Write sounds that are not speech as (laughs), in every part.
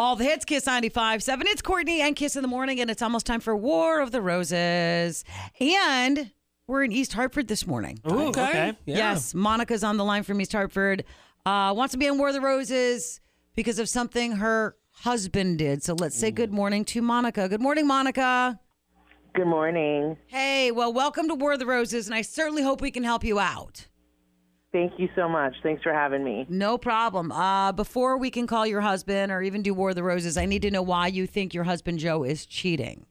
All the hits, Kiss 95.7. It's Courtney and Kiss in the morning, and it's almost time for War of the Roses. And we're in East Hartford this morning. Ooh, okay. Yeah. Yes, Monica's on the line from East Hartford. Uh, wants to be on War of the Roses because of something her husband did. So let's say good morning to Monica. Good morning, Monica. Good morning. Hey, well, welcome to War of the Roses, and I certainly hope we can help you out. Thank you so much. Thanks for having me. No problem. Uh, before we can call your husband or even do War of the Roses, I need to know why you think your husband Joe is cheating.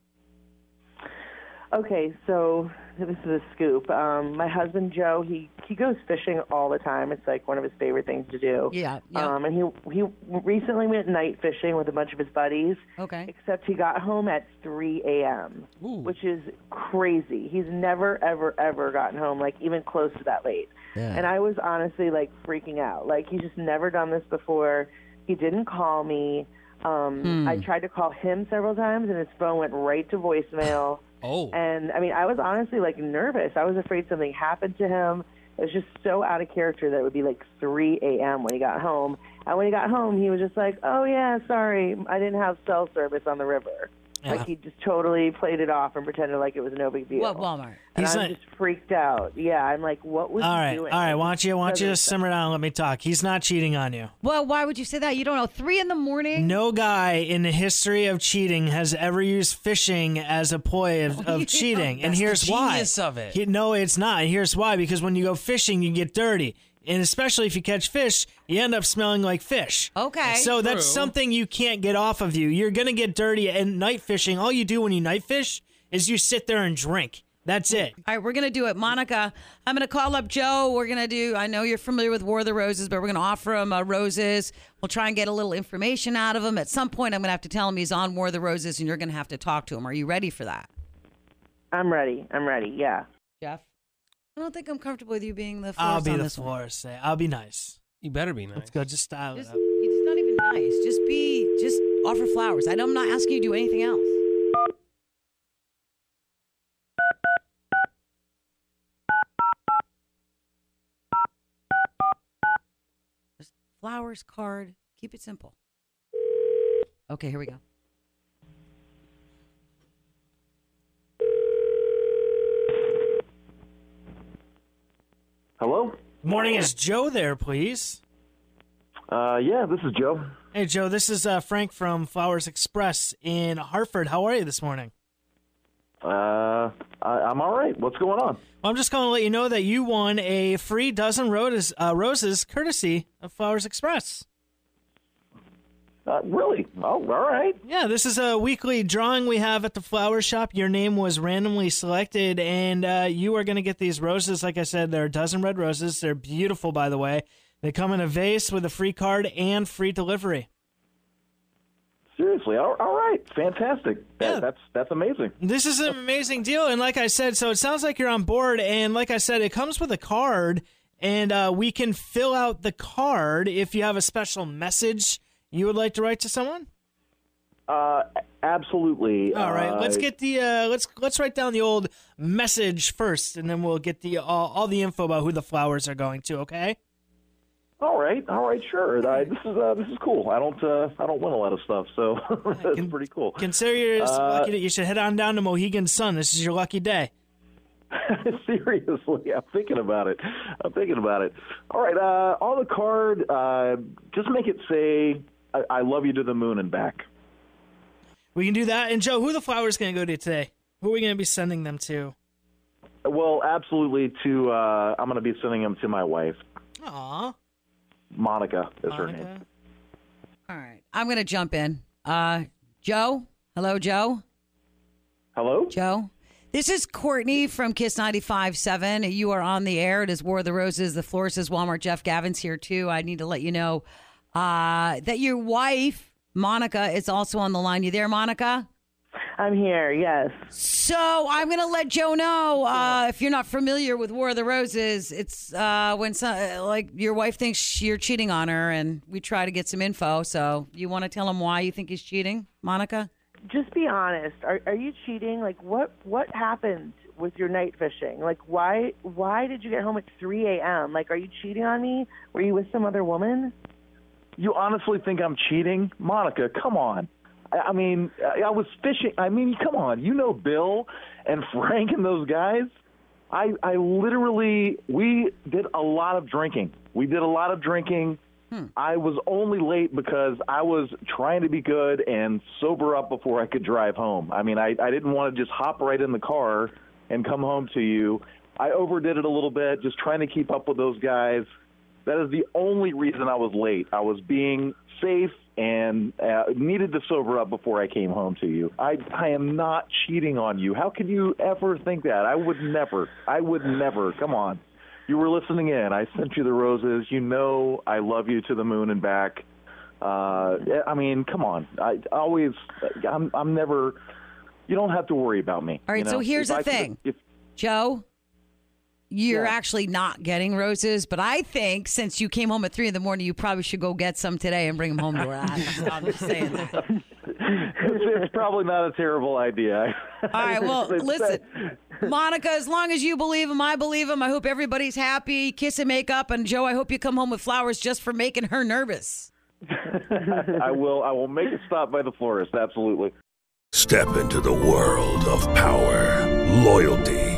Okay, so this is a scoop. Um, my husband Joe, he he goes fishing all the time. It's like one of his favorite things to do. Yeah, yeah. Um, and he he recently went night fishing with a bunch of his buddies. Okay. Except he got home at 3 a.m., which is crazy. He's never ever ever gotten home like even close to that late. Yeah. And I was honestly like freaking out. Like he's just never done this before. He didn't call me. Um, Hmm. I tried to call him several times, and his phone went right to voicemail. Oh. And I mean, I was honestly like nervous. I was afraid something happened to him. It was just so out of character that it would be like 3 a.m. when he got home. And when he got home, he was just like, "Oh yeah, sorry, I didn't have cell service on the river." Yeah. Like he just totally played it off and pretended like it was no big deal. What Walmart? And He's I'm not- just freaked out. Yeah, I'm like, what was All he right, doing? all right. Like, Why don't you, why don't you doesn't- just simmer down and let me talk? He's not cheating on you. Well, why would you say that? You don't know. Three in the morning. No guy in the history of cheating has ever used fishing as a ploy of, (laughs) of cheating, and That's the here's why. genius of it. He- no, it's not. Here's why: because when you go fishing, you get dirty, and especially if you catch fish, you end up smelling like fish. Okay. So that's True. something you can't get off of you. You're gonna get dirty, and night fishing. All you do when you night fish is you sit there and drink. That's it. All right, we're gonna do it, Monica. I'm gonna call up Joe. We're gonna do. I know you're familiar with War of the Roses, but we're gonna offer him uh, roses. We'll try and get a little information out of him. At some point, I'm gonna have to tell him he's on War of the Roses, and you're gonna have to talk to him. Are you ready for that, I'm ready. I'm ready. Yeah. Jeff? I don't think I'm comfortable with you being the. I'll be on the this one. florist. Say, eh, I'll be nice. You better be nice. Let's go. Just style it Just, up. it's not even nice. Just be. Just offer flowers. I don't, I'm not asking you to do anything else. Just flowers, card. Keep it simple. Okay, here we go. Hello? Morning, is Joe there, please? Uh, yeah, this is Joe. Hey, Joe, this is uh, Frank from Flowers Express in Hartford. How are you this morning? Uh, I, I'm all right. What's going on? Well, I'm just going to let you know that you won a free dozen roses, uh, roses courtesy of Flowers Express. Uh, really? Oh, all right. Yeah, this is a weekly drawing we have at the flower shop. Your name was randomly selected, and uh, you are going to get these roses. Like I said, they're a dozen red roses. They're beautiful, by the way. They come in a vase with a free card and free delivery. Seriously? All, all right. Fantastic. That, Yeah. That's that's amazing. This is an amazing deal, and like I said, so it sounds like you're on board. And like I said, it comes with a card, and uh, we can fill out the card if you have a special message you would like to write to someone. Uh, absolutely. All right, let's Uh, get the uh, let's let's write down the old message first, and then we'll get the all, all the info about who the flowers are going to. Okay. All right. All right. Sure. I, this is uh, this is cool. I don't uh, I don't win a lot of stuff, so (laughs) that's can- pretty cool. Consider Uh, lucky you should head on down to Mohegan Sun. This is your lucky day. (laughs) Seriously, I'm thinking about it. I'm thinking about it. All right, uh, on the card, uh, just make it say, I, "I love you to the moon and back." We can do that. And Joe, who the flowers going to go to today? Who are we going to be sending them to? Well, absolutely. To uh, I'm going to be sending them to my wife, Aw. Monica is her Monica. name. All right, I'm gonna jump in. Uh, Joe. Hello, Joe. Hello. Joe. This is Courtney from Kiss 95.7. You are on the air. It is War of the Roses. The Florist is Walmart. Jeff Gavin's here, too. I need to let you know uh, that your wife, Monica is also on the line. You there, Monica? I'm here. Yes. So I'm going to let Joe know uh, if you're not familiar with War of the Roses. It's uh, when some, like your wife thinks you're cheating on her, and we try to get some info. So you want to tell him why you think he's cheating, Monica? Just be honest. Are are you cheating? Like what what happened with your night fishing? Like why why did you get home at 3 a.m.? Like are you cheating on me? Were you with some other woman? You honestly think I'm cheating, Monica? Come on. I, mean, I, I was fishing. I mean, come on. You know Bill and Frank and those guys. I I literally we did a lot of drinking. We did a lot of drinking. Hmm. I was only late because I was trying to be good and sober up before I could drive home. I mean, I, I didn't want to just hop right in the car and come home to you. I overdid it a little bit, just trying to keep up with those guys. That is the only reason I was late. I was being safe and uh, needed to sober up before I came home to you. I I am not cheating on you. How could you ever think that? I would never. I would never. Come on. You were listening in. I sent you the roses. You know I love you to the moon and back. Uh, I mean, come on. I always. I'm. I'm never. You don't have to worry about me. All right, you so here's If the I thing. If, Joe, you're Yeah. actually not getting roses, but I think since you came home at three in the morning, you probably should go get some today and bring them home to her. I'm I'm just saying that. it's, it's probably not a terrible idea. All right, (laughs) well, It's- listen, Monica, as long as you believe him, I believe him. I hope everybody's happy. Kiss and make up. And Joe, I hope you come home with flowers just for making her nervous. (laughs) I will. I will make it stop by the florist. Absolutely. Step into the world of power, loyalty,